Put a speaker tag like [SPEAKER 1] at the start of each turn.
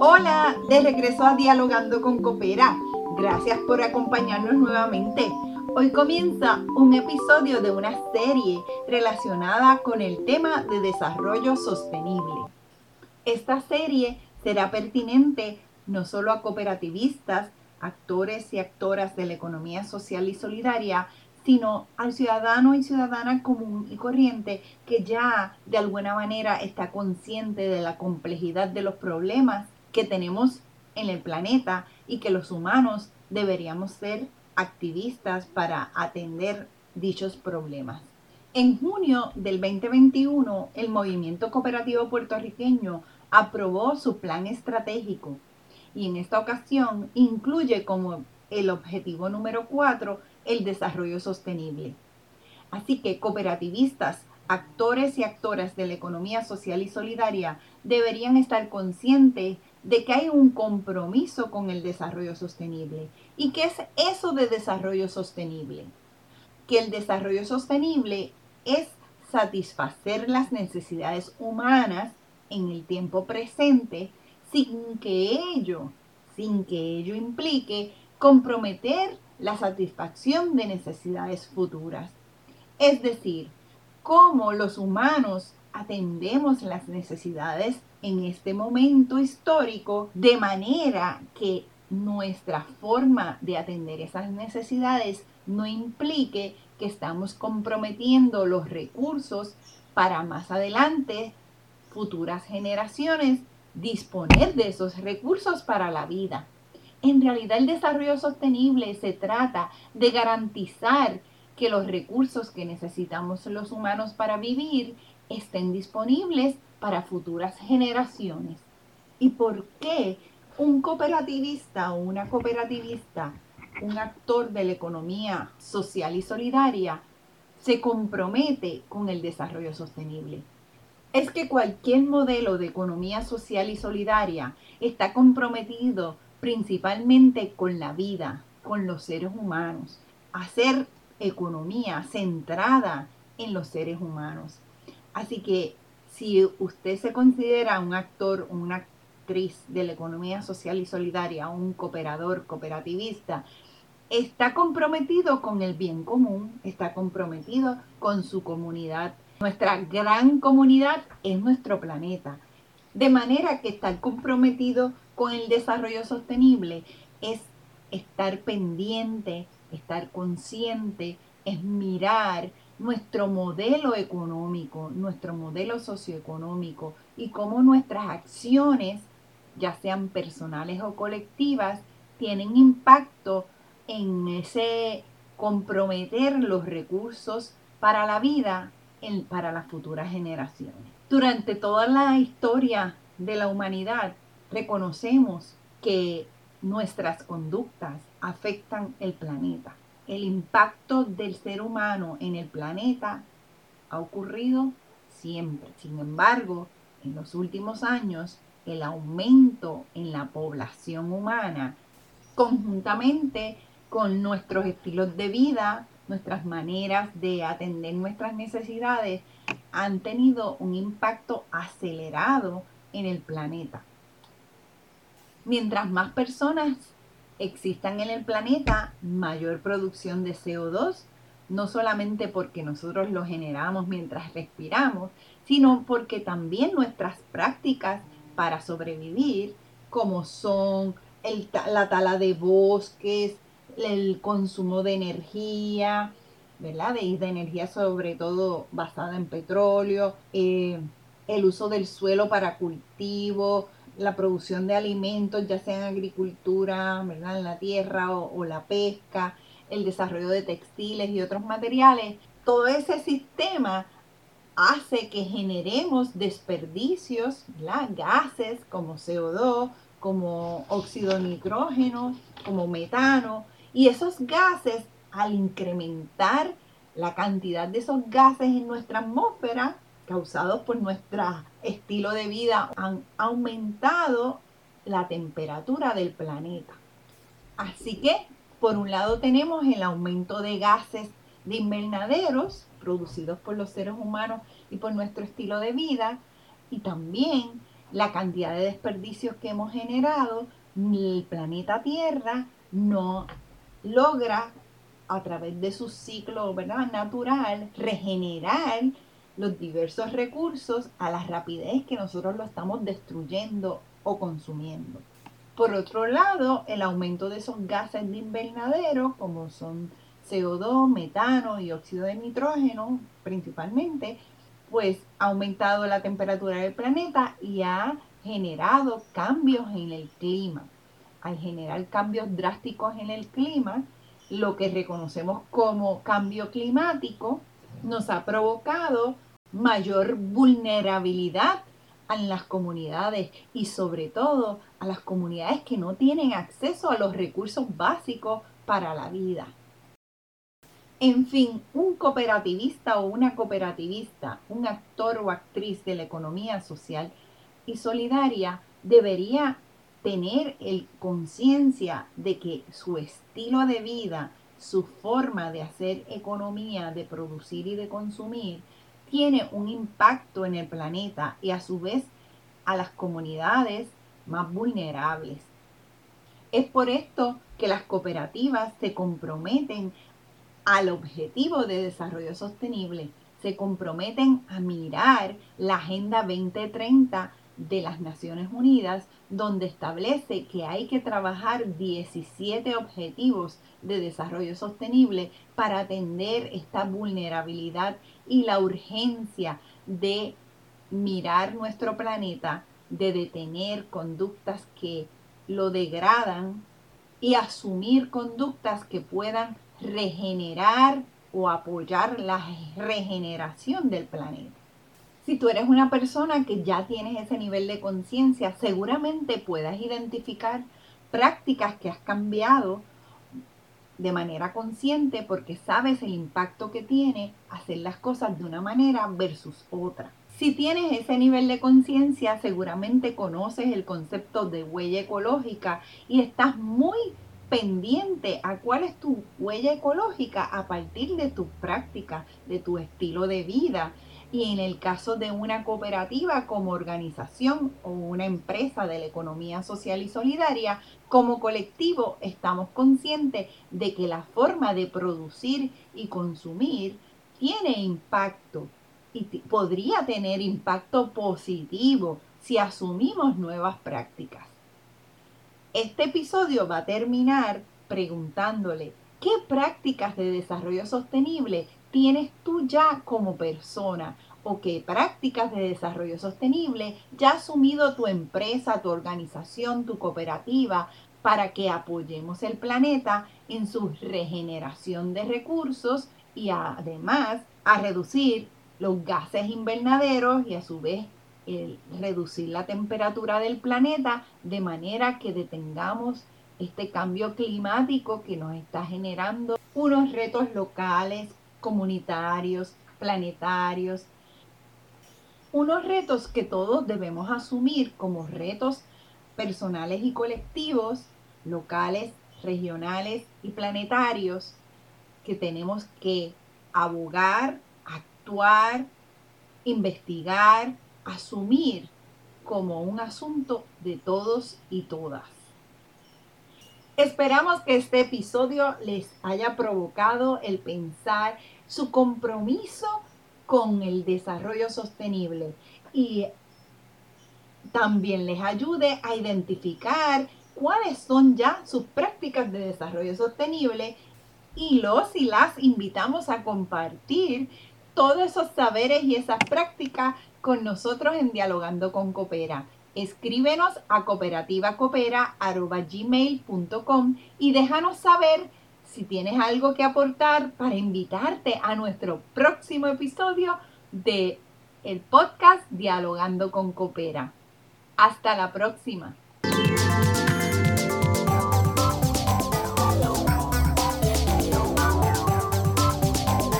[SPEAKER 1] Hola, de regreso a Dialogando con Coopera. Gracias por acompañarnos nuevamente. Hoy comienza un episodio de una serie relacionada con el tema de desarrollo sostenible. Esta serie será pertinente no solo a cooperativistas, actores y actoras de la economía social y solidaria, sino al ciudadano y ciudadana común y corriente que ya de alguna manera está consciente de la complejidad de los problemas que tenemos en el planeta y que los humanos deberíamos ser activistas para atender dichos problemas. En junio del 2021, el movimiento cooperativo puertorriqueño aprobó su plan estratégico y en esta ocasión incluye como el objetivo número 4 el desarrollo sostenible. Así que cooperativistas, actores y actoras de la economía social y solidaria deberían estar conscientes de que hay un compromiso con el desarrollo sostenible. ¿Y qué es eso de desarrollo sostenible? Que el desarrollo sostenible es satisfacer las necesidades humanas en el tiempo presente sin que ello, sin que ello implique comprometer la satisfacción de necesidades futuras. Es decir, cómo los humanos atendemos las necesidades en este momento histórico de manera que nuestra forma de atender esas necesidades no implique que estamos comprometiendo los recursos para más adelante, futuras generaciones, disponer de esos recursos para la vida. En realidad el desarrollo sostenible se trata de garantizar que los recursos que necesitamos los humanos para vivir estén disponibles para futuras generaciones. ¿Y por qué un cooperativista o una cooperativista, un actor de la economía social y solidaria, se compromete con el desarrollo sostenible? Es que cualquier modelo de economía social y solidaria está comprometido principalmente con la vida, con los seres humanos, hacer economía centrada en los seres humanos. Así que si usted se considera un actor, una actriz de la economía social y solidaria, un cooperador, cooperativista, está comprometido con el bien común, está comprometido con su comunidad. Nuestra gran comunidad es nuestro planeta. De manera que estar comprometido con el desarrollo sostenible es estar pendiente, estar consciente, es mirar nuestro modelo económico, nuestro modelo socioeconómico y cómo nuestras acciones, ya sean personales o colectivas, tienen impacto en ese comprometer los recursos para la vida para las futuras generaciones. Durante toda la historia de la humanidad reconocemos que nuestras conductas afectan el planeta el impacto del ser humano en el planeta ha ocurrido siempre. Sin embargo, en los últimos años, el aumento en la población humana, conjuntamente con nuestros estilos de vida, nuestras maneras de atender nuestras necesidades, han tenido un impacto acelerado en el planeta. Mientras más personas existan en el planeta mayor producción de CO2, no solamente porque nosotros lo generamos mientras respiramos, sino porque también nuestras prácticas para sobrevivir, como son la tala de bosques, el consumo de energía, ¿verdad? De, de energía sobre todo basada en petróleo, eh, el uso del suelo para cultivo, la producción de alimentos, ya sea en agricultura, ¿verdad? en la tierra o, la pesca, el desarrollo de textiles y otros materiales, todo ese sistema hace que generemos desperdicios, gases como CO2, como óxido nitrógeno, como metano, y esos gases al incrementar la cantidad de esos gases en nuestra atmósfera, causados por nuestro estilo de vida han aumentado la temperatura del planeta. Así que, por un lado tenemos el aumento de gases de invernaderos producidos por los seres humanos y por nuestro estilo de vida, y también la cantidad de desperdicios que hemos generado, el planeta Tierra no logra a través de su ciclo natural regenerar los diversos recursos a la rapidez que nosotros lo estamos destruyendo o consumiendo. Por otro lado, el aumento de esos gases de invernadero, como son CO2, metano y óxido de nitrógeno principalmente, pues ha aumentado la temperatura del planeta y ha generado cambios en el clima. Al generar cambios drásticos en el clima, lo que reconocemos como cambio climático nos ha provocado mayor vulnerabilidad en las comunidades y sobre todo a las comunidades que no tienen acceso a los recursos básicos para la vida. En fin, un cooperativista o una cooperativista, un actor o actriz de la economía social y solidaria debería tener conciencia de que su estilo de vida, su forma de hacer economía, de producir y de consumir, tiene un impacto en el planeta y a su vez a las comunidades más vulnerables. Es por esto que las cooperativas se comprometen al objetivo de desarrollo sostenible, se comprometen a mirar la Agenda 2030 de las Naciones Unidas, donde establece que hay que trabajar 17 objetivos de desarrollo sostenible para atender esta vulnerabilidad y la urgencia de mirar nuestro planeta, de detener conductas que lo degradan y asumir conductas que puedan regenerar o apoyar la regeneración del planeta. Si tú eres una persona que ya tienes ese nivel de conciencia, seguramente puedas identificar prácticas que has cambiado de manera consciente porque sabes el impacto que tiene hacer las cosas de una manera versus otra. Si tienes ese nivel de conciencia, seguramente conoces el concepto de huella ecológica y estás muy pendiente a cuál es tu huella ecológica a partir de tus prácticas, de tu estilo de vida. Y en el caso de una cooperativa como organización o una empresa de la economía social y solidaria, como colectivo estamos conscientes de que la forma de producir y consumir tiene impacto y podría tener impacto positivo si asumimos nuevas prácticas. Este episodio va a terminar preguntándole, ¿qué prácticas de desarrollo sostenible tienes tú ya como persona? ¿O qué prácticas de desarrollo sostenible ya ha asumido tu empresa, tu organización, tu cooperativa para que apoyemos el planeta en su regeneración de recursos y además a reducir los gases invernaderos y a su vez reducir la temperatura del planeta de manera que detengamos este cambio climático que nos está generando unos retos locales, comunitarios, planetarios, unos retos que todos debemos asumir como retos personales y colectivos, locales, regionales y planetarios, que tenemos que abogar, actuar, investigar, asumir como un asunto de todos y todas. Esperamos que este episodio les haya provocado el pensar su compromiso con el desarrollo sostenible y también les ayude a identificar cuáles son ya sus prácticas de desarrollo sostenible y los y las invitamos a compartir todos esos saberes y esas prácticas con nosotros en Dialogando con Coopera. Escríbenos a cooperativacopera.gmail.com y déjanos saber si tienes algo que aportar para invitarte a nuestro próximo episodio de el podcast Dialogando con Coopera. Hasta la próxima.